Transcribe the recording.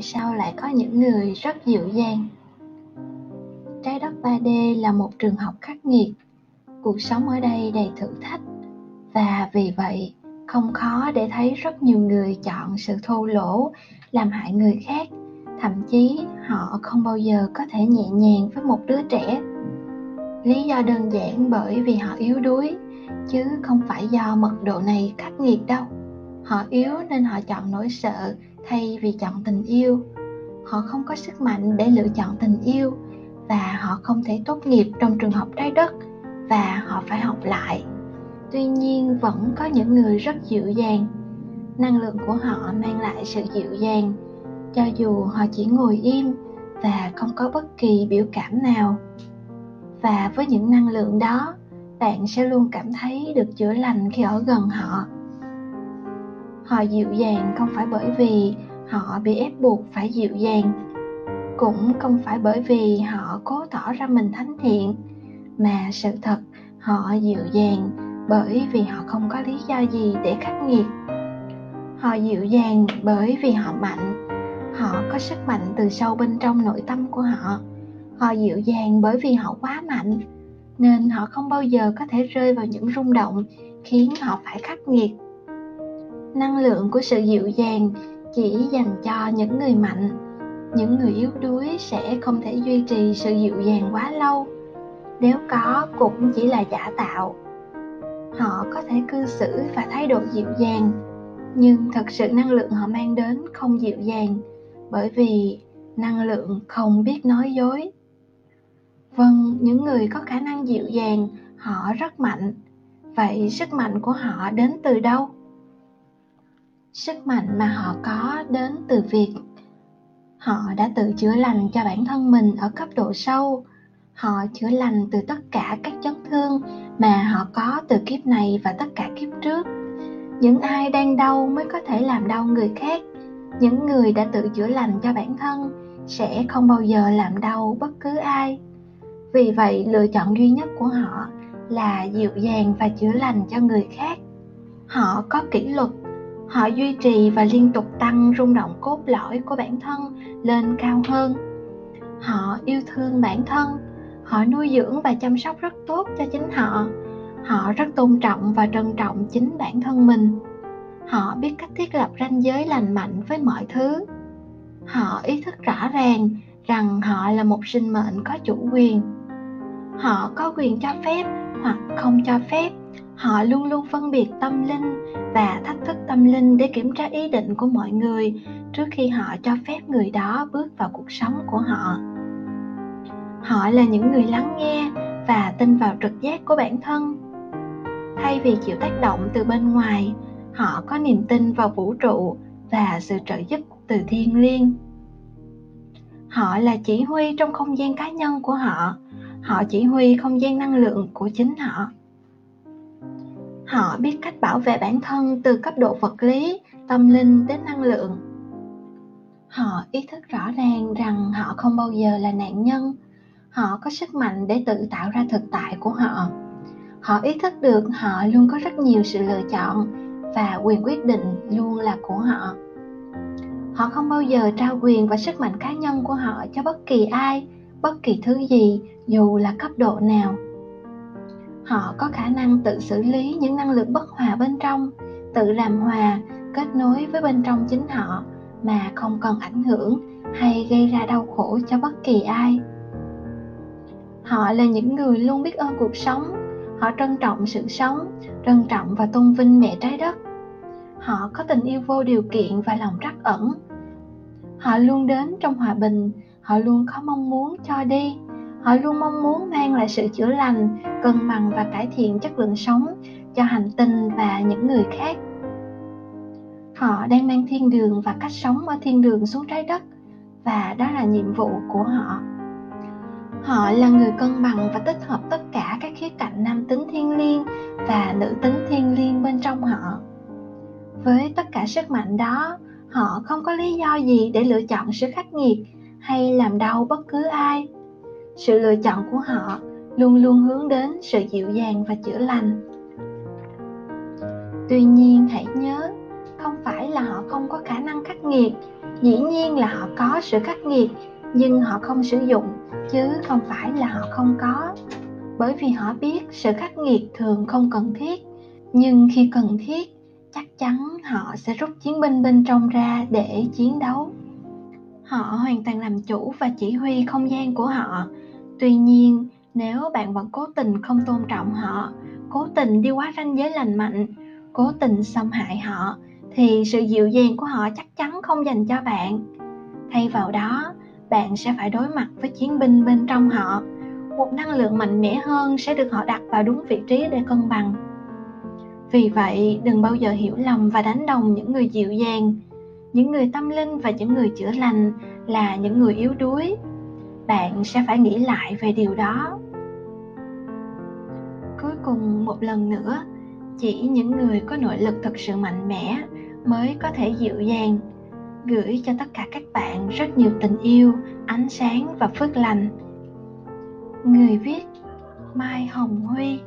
tại sao lại có những người rất dịu dàng? Trái đất 3D là một trường học khắc nghiệt. Cuộc sống ở đây đầy thử thách. Và vì vậy, không khó để thấy rất nhiều người chọn sự thô lỗ, làm hại người khác. Thậm chí, họ không bao giờ có thể nhẹ nhàng với một đứa trẻ. Lý do đơn giản bởi vì họ yếu đuối, chứ không phải do mật độ này khắc nghiệt đâu. Họ yếu nên họ chọn nỗi sợ thay vì chọn tình yêu, họ không có sức mạnh để lựa chọn tình yêu và họ không thể tốt nghiệp trong trường học trái đất và họ phải học lại. Tuy nhiên, vẫn có những người rất dịu dàng. Năng lượng của họ mang lại sự dịu dàng, cho dù họ chỉ ngồi im và không có bất kỳ biểu cảm nào. Và với những năng lượng đó, bạn sẽ luôn cảm thấy được chữa lành khi ở gần họ họ dịu dàng không phải bởi vì họ bị ép buộc phải dịu dàng, cũng không phải bởi vì họ cố tỏ ra mình thánh thiện, mà sự thật họ dịu dàng bởi vì họ không có lý do gì để khắc nghiệt. Họ dịu dàng bởi vì họ mạnh, họ có sức mạnh từ sâu bên trong nội tâm của họ. Họ dịu dàng bởi vì họ quá mạnh, nên họ không bao giờ có thể rơi vào những rung động khiến họ phải khắc nghiệt năng lượng của sự dịu dàng chỉ dành cho những người mạnh. Những người yếu đuối sẽ không thể duy trì sự dịu dàng quá lâu. Nếu có cũng chỉ là giả tạo. Họ có thể cư xử và thái độ dịu dàng, nhưng thật sự năng lượng họ mang đến không dịu dàng, bởi vì năng lượng không biết nói dối. Vâng những người có khả năng dịu dàng, họ rất mạnh. Vậy sức mạnh của họ đến từ đâu? Sức mạnh mà họ có đến từ việc họ đã tự chữa lành cho bản thân mình ở cấp độ sâu. Họ chữa lành từ tất cả các chấn thương mà họ có từ kiếp này và tất cả kiếp trước. Những ai đang đau mới có thể làm đau người khác. Những người đã tự chữa lành cho bản thân sẽ không bao giờ làm đau bất cứ ai. Vì vậy, lựa chọn duy nhất của họ là dịu dàng và chữa lành cho người khác. Họ có kỷ luật họ duy trì và liên tục tăng rung động cốt lõi của bản thân lên cao hơn. Họ yêu thương bản thân. Họ nuôi dưỡng và chăm sóc rất tốt cho chính họ. Họ rất tôn trọng và trân trọng chính bản thân mình. Họ biết cách thiết lập ranh giới lành mạnh với mọi thứ. Họ ý thức rõ ràng rằng họ là một sinh mệnh có chủ quyền. Họ có quyền cho phép hoặc không cho phép họ luôn luôn phân biệt tâm linh và thách thức tâm linh để kiểm tra ý định của mọi người trước khi họ cho phép người đó bước vào cuộc sống của họ. Họ là những người lắng nghe và tin vào trực giác của bản thân. Thay vì chịu tác động từ bên ngoài, họ có niềm tin vào vũ trụ và sự trợ giúp từ thiên liêng. Họ là chỉ huy trong không gian cá nhân của họ. Họ chỉ huy không gian năng lượng của chính họ họ biết cách bảo vệ bản thân từ cấp độ vật lý, tâm linh đến năng lượng. Họ ý thức rõ ràng rằng họ không bao giờ là nạn nhân. Họ có sức mạnh để tự tạo ra thực tại của họ. Họ ý thức được họ luôn có rất nhiều sự lựa chọn và quyền quyết định luôn là của họ. Họ không bao giờ trao quyền và sức mạnh cá nhân của họ cho bất kỳ ai, bất kỳ thứ gì, dù là cấp độ nào họ có khả năng tự xử lý những năng lượng bất hòa bên trong, tự làm hòa, kết nối với bên trong chính họ mà không cần ảnh hưởng hay gây ra đau khổ cho bất kỳ ai. Họ là những người luôn biết ơn cuộc sống, họ trân trọng sự sống, trân trọng và tôn vinh mẹ trái đất. Họ có tình yêu vô điều kiện và lòng trắc ẩn. Họ luôn đến trong hòa bình, họ luôn có mong muốn cho đi họ luôn mong muốn mang lại sự chữa lành, cân bằng và cải thiện chất lượng sống cho hành tinh và những người khác. Họ đang mang thiên đường và cách sống ở thiên đường xuống trái đất, và đó là nhiệm vụ của họ. Họ là người cân bằng và tích hợp tất cả các khía cạnh nam tính thiên liêng và nữ tính thiên liêng bên trong họ. Với tất cả sức mạnh đó, họ không có lý do gì để lựa chọn sự khắc nghiệt hay làm đau bất cứ ai sự lựa chọn của họ luôn luôn hướng đến sự dịu dàng và chữa lành. Tuy nhiên, hãy nhớ, không phải là họ không có khả năng khắc nghiệt. Dĩ nhiên là họ có sự khắc nghiệt, nhưng họ không sử dụng, chứ không phải là họ không có. Bởi vì họ biết sự khắc nghiệt thường không cần thiết, nhưng khi cần thiết, chắc chắn họ sẽ rút chiến binh bên trong ra để chiến đấu họ hoàn toàn làm chủ và chỉ huy không gian của họ. Tuy nhiên, nếu bạn vẫn cố tình không tôn trọng họ, cố tình đi quá ranh giới lành mạnh, cố tình xâm hại họ, thì sự dịu dàng của họ chắc chắn không dành cho bạn. Thay vào đó, bạn sẽ phải đối mặt với chiến binh bên trong họ. Một năng lượng mạnh mẽ hơn sẽ được họ đặt vào đúng vị trí để cân bằng. Vì vậy, đừng bao giờ hiểu lầm và đánh đồng những người dịu dàng những người tâm linh và những người chữa lành là những người yếu đuối. Bạn sẽ phải nghĩ lại về điều đó. Cuối cùng, một lần nữa, chỉ những người có nội lực thực sự mạnh mẽ mới có thể dịu dàng, gửi cho tất cả các bạn rất nhiều tình yêu, ánh sáng và phước lành. Người viết mai hồng huy